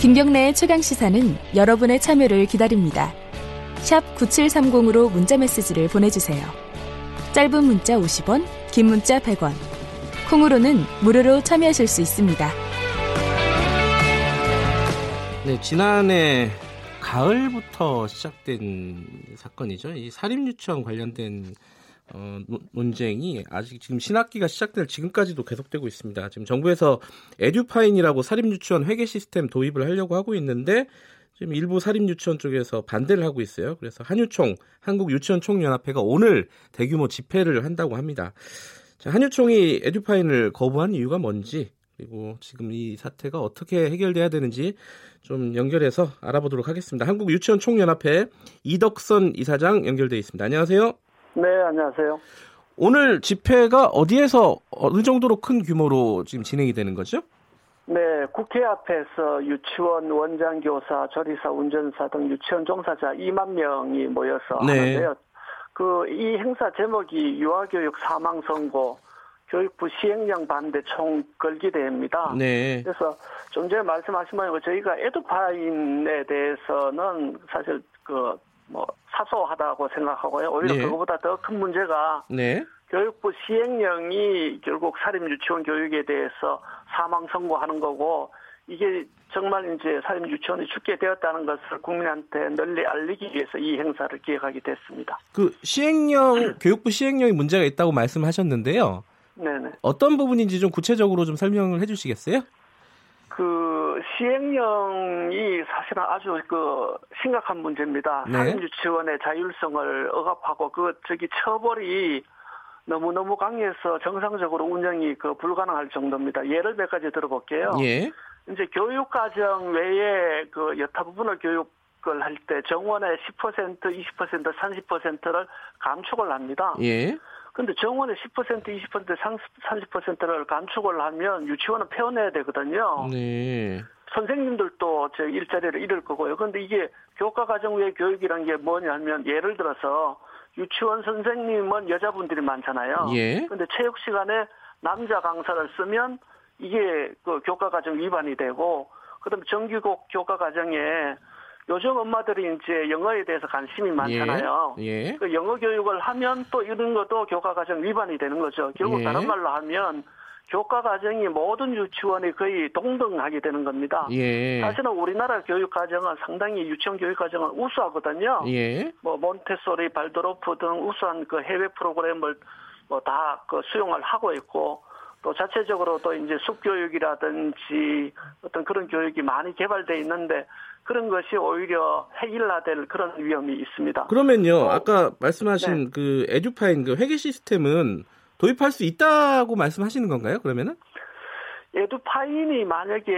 김경래의 최강 시사는 여러분의 참여를 기다립니다. 9730으로 문자 메시지를 보내주세요. 짧은 문자 50원, 긴 문자 100원. 콩으로는 무료로 참여하실 수 있습니다. 네, 지난해 가을부터 시작된 사건이죠. 이 사립 유치원 관련된 어, 논쟁이 아직 지금 신학기가 시작될 지금까지도 계속되고 있습니다. 지금 정부에서 에듀파인이라고 사립유치원 회계 시스템 도입을 하려고 하고 있는데 지금 일부 사립유치원 쪽에서 반대를 하고 있어요. 그래서 한유총 한국유치원총연합회가 오늘 대규모 집회를 한다고 합니다. 자, 한유총이 에듀파인을 거부한 이유가 뭔지 그리고 지금 이 사태가 어떻게 해결돼야 되는지 좀 연결해서 알아보도록 하겠습니다. 한국유치원총연합회 이덕선 이사장 연결돼 있습니다. 안녕하세요. 네, 안녕하세요. 오늘 집회가 어디에서 어느 정도로 큰 규모로 지금 진행이 되는 거죠? 네, 국회 앞에서 유치원 원장, 교사, 조리사, 운전사 등 유치원 종사자 2만 명이 모여서 네. 하는데요. 그 이 행사 제목이 유아교육 사망 선고 교육부 시행령 반대 총 걸기대입니다. 네. 그래서 좀 전에 말씀하신 바에 저희가 에듀파인에 대해서는 사실 그 뭐 사소하다고 생각하고요. 오히려 네. 그것보다 더 큰 문제가 네. 교육부 시행령이 결국 사립 유치원 교육에 대해서 사망 선고하는 거고 이게 정말 이제 사립 유치원이 죽게 되었다는 것을 국민한테 널리 알리기 위해서 이 행사를 기획하게 됐습니다. 그 시행령 교육부 시행령이 문제가 있다고 말씀하셨는데요. 네네. 어떤 부분인지 좀 구체적으로 좀 설명을 해주시겠어요? 그 시행령이 사실은 아주 그 심각한 문제입니다. 네. 사립유치원의 자율성을 억압하고 그 저기 처벌이 너무너무 강해서 정상적으로 운영이 그 불가능할 정도입니다. 예를 몇 가지 들어볼게요. 예. 이제 교육과정 외에 그 여타 부분을 교육을 할 때 정원의 10%, 20%, 30%를 감축을 합니다. 예. 근데 정원의 10%, 20%, 30%를 감축을 하면 유치원은 폐원해야 되거든요. 네. 선생님들도 제 일자리를 잃을 거고요. 근데 이게 교과 과정 외 교육이란 게 뭐냐면 예를 들어서 유치원 선생님은 여자분들이 많잖아요. 예. 근데 체육 시간에 남자 강사를 쓰면 이게 그 교과 과정 위반이 되고 그다음에 정규국 교과 과정에 요즘 엄마들이 이제 영어에 대해서 관심이 많잖아요. 예. 예. 그 영어 교육을 하면 또 이런 것도 교과 과정 위반이 되는 거죠. 결국 예. 다른 말로 하면 교과 과정이 모든 유치원이 거의 동등하게 되는 겁니다. 예. 사실은 우리나라 교육 과정은 상당히 유치원 교육 과정은 우수하거든요. 예. 뭐 몬테소리, 발도로프 등 우수한 그 해외 프로그램을 뭐 다 그 수용을 하고 있고 또 자체적으로 또 이제 숙교육이라든지 어떤 그런 교육이 많이 개발돼 있는데 그런 것이 오히려 해일화될 그런 위험이 있습니다. 그러면요, 어, 아까 말씀하신 네. 그 에듀파인 그 회계 시스템은 도입할 수 있다고 말씀하시는 건가요? 그러면은? 에듀파인이 만약에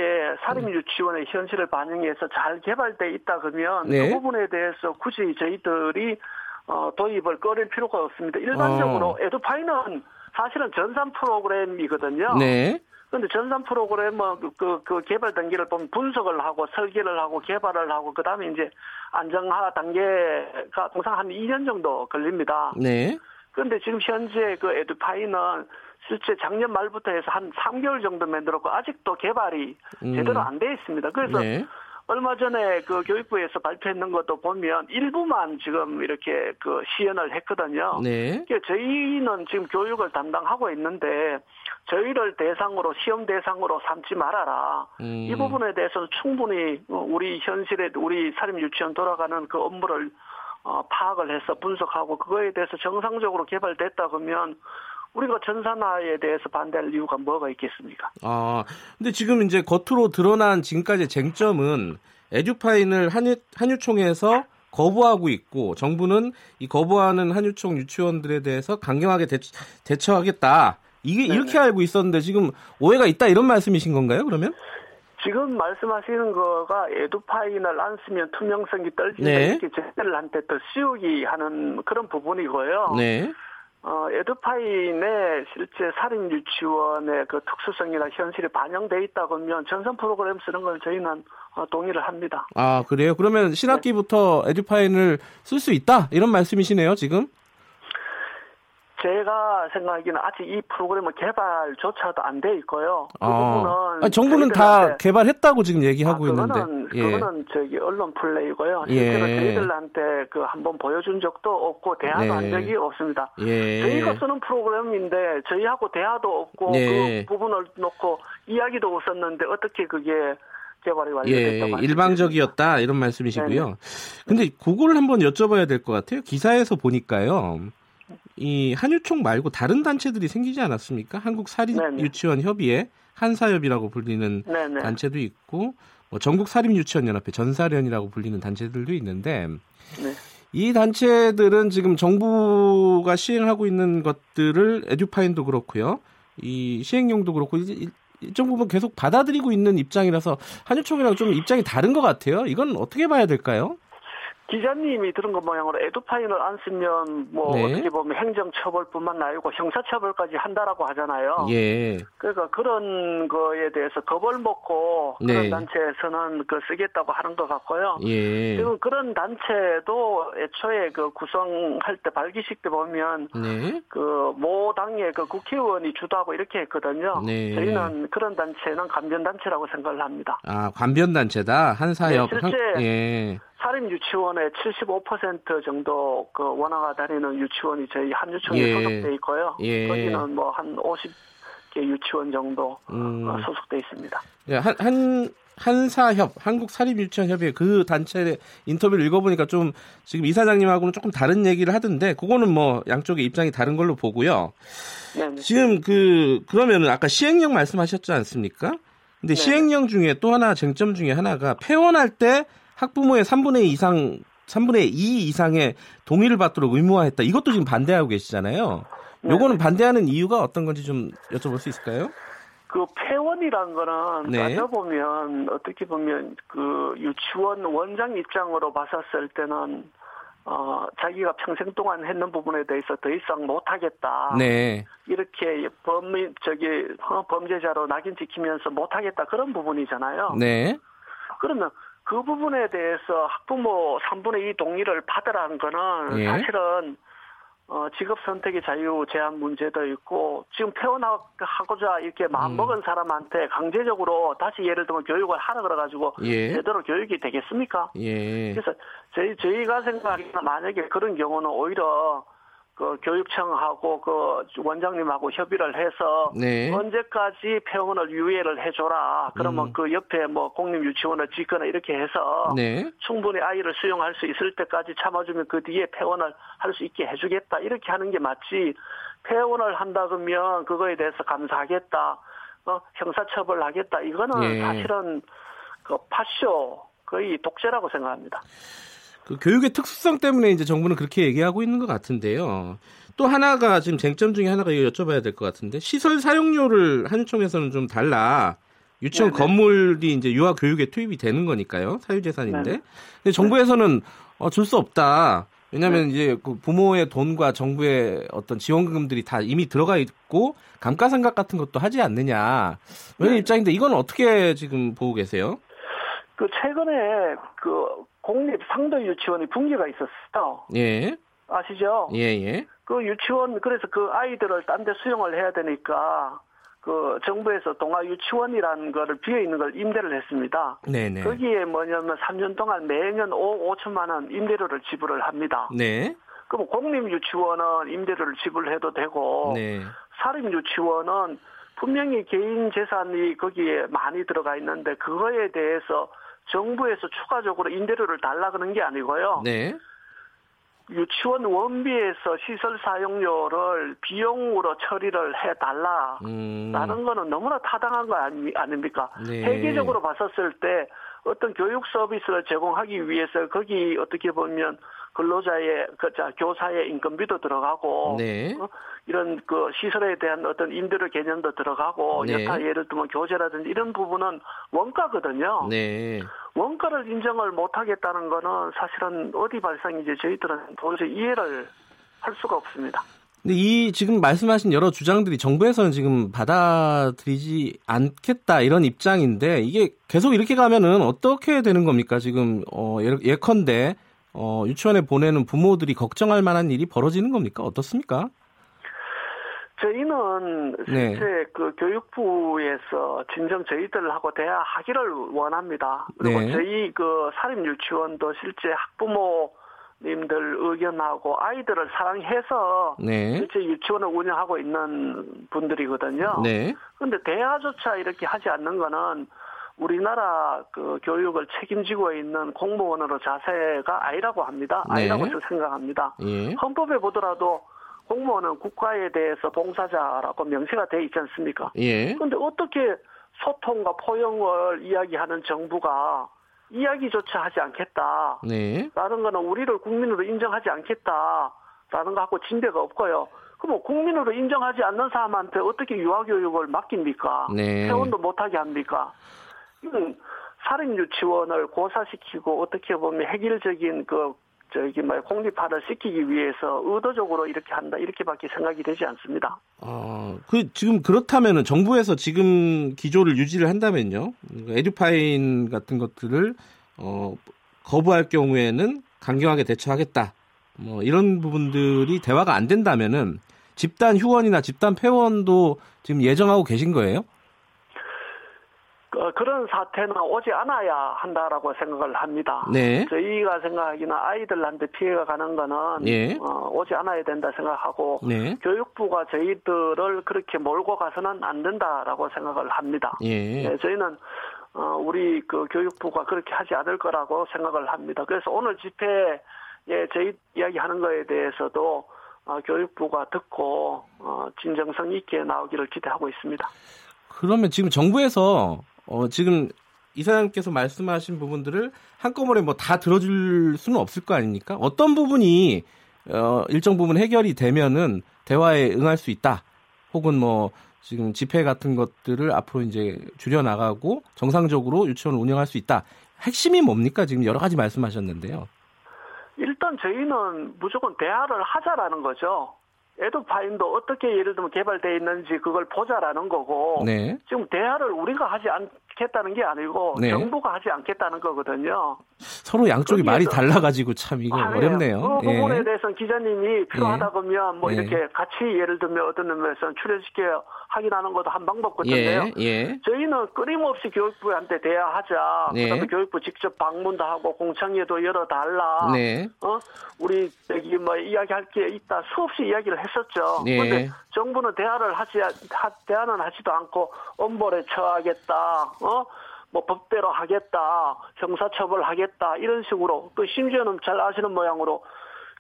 사립 유치원의 현실을 반영해서 잘 개발돼 있다 그러면 네. 그 부분에 대해서 굳이 저희들이 어, 도입을 꺼낼 필요가 없습니다. 일반적으로 어. 에듀파인은 사실은 전산 프로그램이거든요. 네. 근데 전산 프로그램은 그, 그, 그 개발 단계를 보면 분석을 하고 설계를 하고 개발을 하고 그 다음에 이제 안정화 단계가 통상 한 2년 정도 걸립니다. 네. 그런데 지금 현재 그 에듀파이는 실제 작년 말부터 해서 한 3개월 정도 만들었고 아직도 개발이 음. 제대로 안 돼 있습니다. 그래서 네. 얼마 전에 그 교육부에서 발표했는 것도 보면 일부만 지금 이렇게 그 시연을 했거든요. 네. 그러니까 저희는 지금 교육을 담당하고 있는데 저희를 대상으로 시험 대상으로 삼지 말아라. 음. 이 부분에 대해서는 충분히 우리 현실에 우리 사립 유치원 돌아가는 그 업무를 어, 파악을 해서 분석하고 그거에 대해서 정상적으로 개발됐다 그러면 우리가 전산화에 대해서 반대할 이유가 뭐가 있겠습니까? 아, 근데 지금 이제 겉으로 드러난 지금까지 쟁점은 에듀파인을 한유, 한유총에서 거부하고 있고 정부는 이 거부하는 한유총 유치원들에 대해서 강경하게 대, 처 하겠다 이게 네네. 이렇게 알고 있었는데 지금 오해가 있다 이런 말씀이신 건가요? 그러면? 지금 말씀하시는 거가 에듀파인을 안 쓰면 투명성이 떨어진다 네. 이렇게 제들한테 더 씌우기 하는 그런 부분이고요. 네. 어, 에듀파인의 실제 살인 유치원의 그 특수성이나 현실이 반영돼 있다 그러면 전선 프로그램 쓰는 걸 저희는 어, 동의를 합니다. 아 그래요? 그러면 신학기부터 네. 에듀파인을 쓸 수 있다 이런 말씀이시네요 지금? 제가 생각하기는 아직 이 프로그램은 개발조차도 안 돼 있고요. 그 아. 부분은 아, 정부는 다 개발했다고 지금 얘기하고 아, 그거는, 있는데. 예. 그거는 저기 언론 플레이고요. 실제로 예. 저희들한테 그 한번 보여준 적도 없고 대화도 네. 한 적이 없습니다. 예. 저희가 쓰는 프로그램인데 저희하고 대화도 없고 네. 그 부분을 놓고 이야기도 없었는데 어떻게 그게 개발이 완료됐다고 예, 일방적이었다 이런 말씀이시고요. 네네. 근데 그거를 한번 여쭤봐야 될 것 같아요. 기사에서 보니까요. 이 한유총 말고 다른 단체들이 생기지 않았습니까? 한국 사립 유치원 협의회 한사협이라고 불리는 네네. 단체도 있고 뭐 전국 사립 유치원 연합회 전사련이라고 불리는 단체들도 있는데 네. 이 단체들은 지금 정부가 시행하고 있는 것들을 에듀파인도 그렇고요. 이 시행령도 그렇고 일정 부분 계속 받아들이고 있는 입장이라서 한유총이랑 좀 입장이 다른 것 같아요. 이건 어떻게 봐야 될까요? 기자님이 들은 것 모양으로 에듀파인을 안 쓰면 뭐 네. 어떻게 보면 행정처벌뿐만 아니고 형사처벌까지 한다라고 하잖아요. 예. 그러니까 그런 거에 대해서 겁을 먹고 그런 네. 단체에서는 그 쓰겠다고 하는 것 같고요. 예. 지금 그런 단체도 애초에 그 구성할 때 발기식 때 보면 네. 그모 당의 그 국회의원이 주도하고 이렇게 했거든요. 네. 저희는 그런 단체는 관변 단체라고 생각을 합니다. 아 관변 단체다 한 사역. 네, 실제 한, 예. 사립 유치원의 75% 정도 그 원화가 다니는 유치원이 저희 한유총에 예. 소속돼 있고요. 예. 거기는 뭐 한 50개 유치원 정도 음. 어, 소속돼 있습니다. 예, 한, 한 한사협 한국사립유치원협의 그 단체 인터뷰를 읽어보니까 좀 지금 이사장님하고는 조금 다른 얘기를 하던데 그거는 뭐 양쪽의 입장이 다른 걸로 보고요. 네, 네. 지금 그 그러면은 아까 시행령 말씀하셨지 않습니까? 근데 네. 시행령 중에 또 하나 쟁점 중에 하나가 폐원할 때 학부모의 3분의 2 이상 3분의 2 이상의 동의를 받도록 의무화했다. 이것도 지금 반대하고 계시잖아요. 네. 요거는 반대하는 이유가 어떤 건지 좀 여쭤볼 수 있을까요? 그 폐원이란 거는 네. 따져보면 어떻게 보면 그 유치원 원장 입장으로 봤었을 때는 어 자기가 평생 동안 했는 부분에 대해서 더 이상 못하겠다. 네. 이렇게 범 저기 어, 범죄자로 낙인 찍히면서 못하겠다 그런 부분이잖아요. 네. 그러면 그 부분에 대해서 학부모 3분의 2 동의를 받으라는 거는 예. 사실은 어, 직업 선택의 자유 제한 문제도 있고 지금 퇴원하고자 이렇게 마음 먹은 음. 사람한테 강제적으로 다시 예를 들면 교육을 하라 그래 가지고 예. 제대로 교육이 되겠습니까? 예. 그래서 저희 저희가 생각하기는 만약에 그런 경우는 오히려 그 교육청하고 그 원장님하고 협의를 해서 네. 언제까지 폐원을 유예를 해줘라. 그러면 음. 그 옆에 뭐 공립 유치원을 짓거나 이렇게 해서 네. 충분히 아이를 수용할 수 있을 때까지 참아주면 그 뒤에 폐원을 할 수 있게 해주겠다. 이렇게 하는 게 맞지. 폐원을 한다 그러면 그거에 대해서 감사하겠다. 어, 형사처벌 하겠다. 이거는 예. 사실은 그 파쇼 거의 독재라고 생각합니다. 그 교육의 특수성 때문에 이제 정부는 그렇게 얘기하고 있는 것 같은데요. 또 하나가 지금 쟁점 중에 하나가 이거 여쭤봐야 될 것 같은데 시설 사용료를 한유총에서는 좀 달라. 유치원 네네. 건물이 이제 유아 교육에 투입이 되는 거니까요. 사유재산인데. 근데 정부에서는 어, 줄 수 없다. 왜냐하면 네. 이제 그 부모의 돈과 정부의 어떤 지원금들이 다 이미 들어가 있고 감가상각 같은 것도 하지 않느냐. 이런 네. 입장인데 이건 어떻게 지금 보고 계세요? 그 최근에 그 공립 상도 유치원이 붕괴가 있었어요. 예. 아시죠? 예, 예. 그 유치원 그래서 그 아이들을 딴 데 수용을 해야 되니까 그 정부에서 동아 유치원이라는 거를 비어 있는 걸 임대를 했습니다. 네네. 네. 거기에 뭐냐면 3년 동안 매년 5, 5천만 원 임대료를 지불을 합니다. 네. 그럼 공립 유치원은 임대료를 지불해도 되고 네. 사립 유치원은 분명히 개인 재산이 거기에 많이 들어가 있는데 그거에 대해서 정부에서 추가적으로 임대료를 달라 그런 게 아니고요. 네. 유치원 원비에서 시설 사용료를 비용으로 처리를 해달라. 음. 라는 거는 너무나 타당한 거 아니, 아닙니까? 네. 세계적으로 봤었을 때 어떤 교육 서비스를 제공하기 위해서 거기 어떻게 보면 근로자의 그 자 교사의 인건비도 들어가고 네. 어? 이런 그 시설에 대한 어떤 임대료 개념도 들어가고 네. 여타 예를 들면 교재라든지 이런 부분은 원가거든요. 네. 원가를 인정을 못 하겠다는 거는 사실은 어디 발상인지 저희들은 도저히 이해를 할 수가 없습니다. 근데 이 지금 말씀하신 여러 주장들이 정부에서는 지금 받아들이지 않겠다 이런 입장인데 이게 계속 이렇게 가면은 어떻게 되는 겁니까? 지금 어 예컨대 어 유치원에 보내는 부모들이 걱정할 만한 일이 벌어지는 겁니까? 어떻습니까? 저희는 네. 실제 네. 그 교육부에서 진정 저희들하고 대화하기를 원합니다. 그리고 네. 저희 그 사립 유치원도 실제 학부모 님들 의견하고 아이들을 사랑해서 네. 실제 유치원을 운영하고 있는 분들이거든요. 네. 그런데 대화조차 이렇게 하지 않는 거는 우리나라 그 교육을 책임지고 있는 공무원으로 자세가 아니라고 합니다. 네. 아니라고 네. 생각합니다. 예. 헌법에 보더라도 공무원은 국가에 대해서 봉사자라고 명시가 돼 있지 않습니까? 예. 그런데 어떻게 소통과 포용을 이야기하는 정부가 이야기조차 하지 않겠다. 네. 라는 거는 우리를 국민으로 인정하지 않겠다. 라는 거 하고 진대가 없고요. 그럼 뭐 국민으로 인정하지 않는 사람한테 어떻게 유아교육을 맡깁니까? 네. 회원도 못하게 합니까? 이건 사립 유치원을 고사시키고 어떻게 보면 획일적인 그 저기 뭐 공립화를 시키기 위해서 의도적으로 이렇게 한다 이렇게밖에 생각이 되지 않습니다. 아, 그 지금 그렇다면은 정부에서 지금 기조를 유지를 한다면요, 에듀파인 같은 것들을 어, 거부할 경우에는 강경하게 대처하겠다. 뭐 이런 부분들이 대화가 안 된다면은 집단 휴원이나 집단 폐원도 지금 예정하고 계신 거예요? 어, 그런 사태는 오지 않아야 한다라고 생각을 합니다. 네. 저희가 생각하기는 아이들한테 피해가 가는 거는 네. 어, 오지 않아야 된다 생각하고 네. 교육부가 저희들을 그렇게 몰고 가서는 안 된다라고 생각을 합니다. 예. 네, 저희는 어, 우리 그 교육부가 그렇게 하지 않을 거라고 생각을 합니다. 그래서 오늘 집회에 저희 이야기하는 거에 대해서도 어, 교육부가 듣고 어, 진정성 있게 나오기를 기대하고 있습니다. 그러면 지금 정부에서 어, 지금 이사장님께서 말씀하신 부분들을 한꺼번에 뭐 다 들어줄 수는 없을 거 아닙니까? 어떤 부분이 어, 일정 부분 해결이 되면은 대화에 응할 수 있다. 혹은 뭐 지금 집회 같은 것들을 앞으로 이제 줄여 나가고 정상적으로 유치원을 운영할 수 있다. 핵심이 뭡니까? 지금 여러 가지 말씀하셨는데요. 일단 저희는 무조건 대화를 하자라는 거죠. 에드파인도 어떻게 예를 들면 개발되어 있는지 그걸 보자라는 거고 네. 지금 대화를 우리가 하지 않겠다는 게 아니고 네. 정부가 하지 않겠다는 거거든요. 서로 양쪽이 말이 달라가지고 참 이거 아, 어렵네요. 그 예. 부분에 대해서는 기자님이 필요하다 그러면 뭐 예. 이렇게 같이 예를 들면 어떤 의미에서는 출연시켜 확인하는 것도 한 방법 같은데요. 예, 예. 저희는 끊임없이 교육부한테 대화하자. 네. 그다음에 교육부 직접 방문도 하고 공청회도 열어달라. 네. 어? 우리 여기 뭐 이야기할 게 있다. 수없이 이야기를 했었죠. 네. 그런데 정부는 대화를 하지 하, 대화는 하지도 않고 엄벌에 처하겠다. 어? 뭐 법대로 하겠다, 형사처벌하겠다 이런 식으로 또 심지어는 잘 아시는 모양으로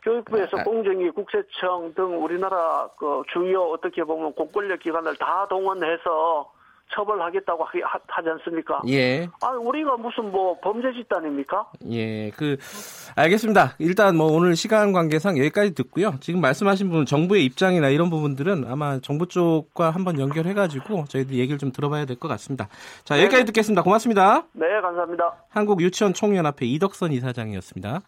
교육부에서 아, 아. 공정위, 국세청 등 우리나라 그 주요 어떻게 보면 공권력 기관을 다 동원해서 처벌하겠다고 하, 지 않습니까? 예. 아, 우리가 무슨 뭐 범죄 집단입니까? 예, 그 알겠습니다. 일단 뭐 오늘 시간 관계상 여기까지 듣고요. 지금 말씀하신 부분 정부의 입장이나 이런 부분들은 아마 정부 쪽과 한번 연결해가지고 저희들 얘기를 좀 들어봐야 될 것 같습니다. 자, 여기까지 네. 듣겠습니다. 고맙습니다. 네, 감사합니다. 한국 유치원 총연합회 이덕선 이사장이었습니다.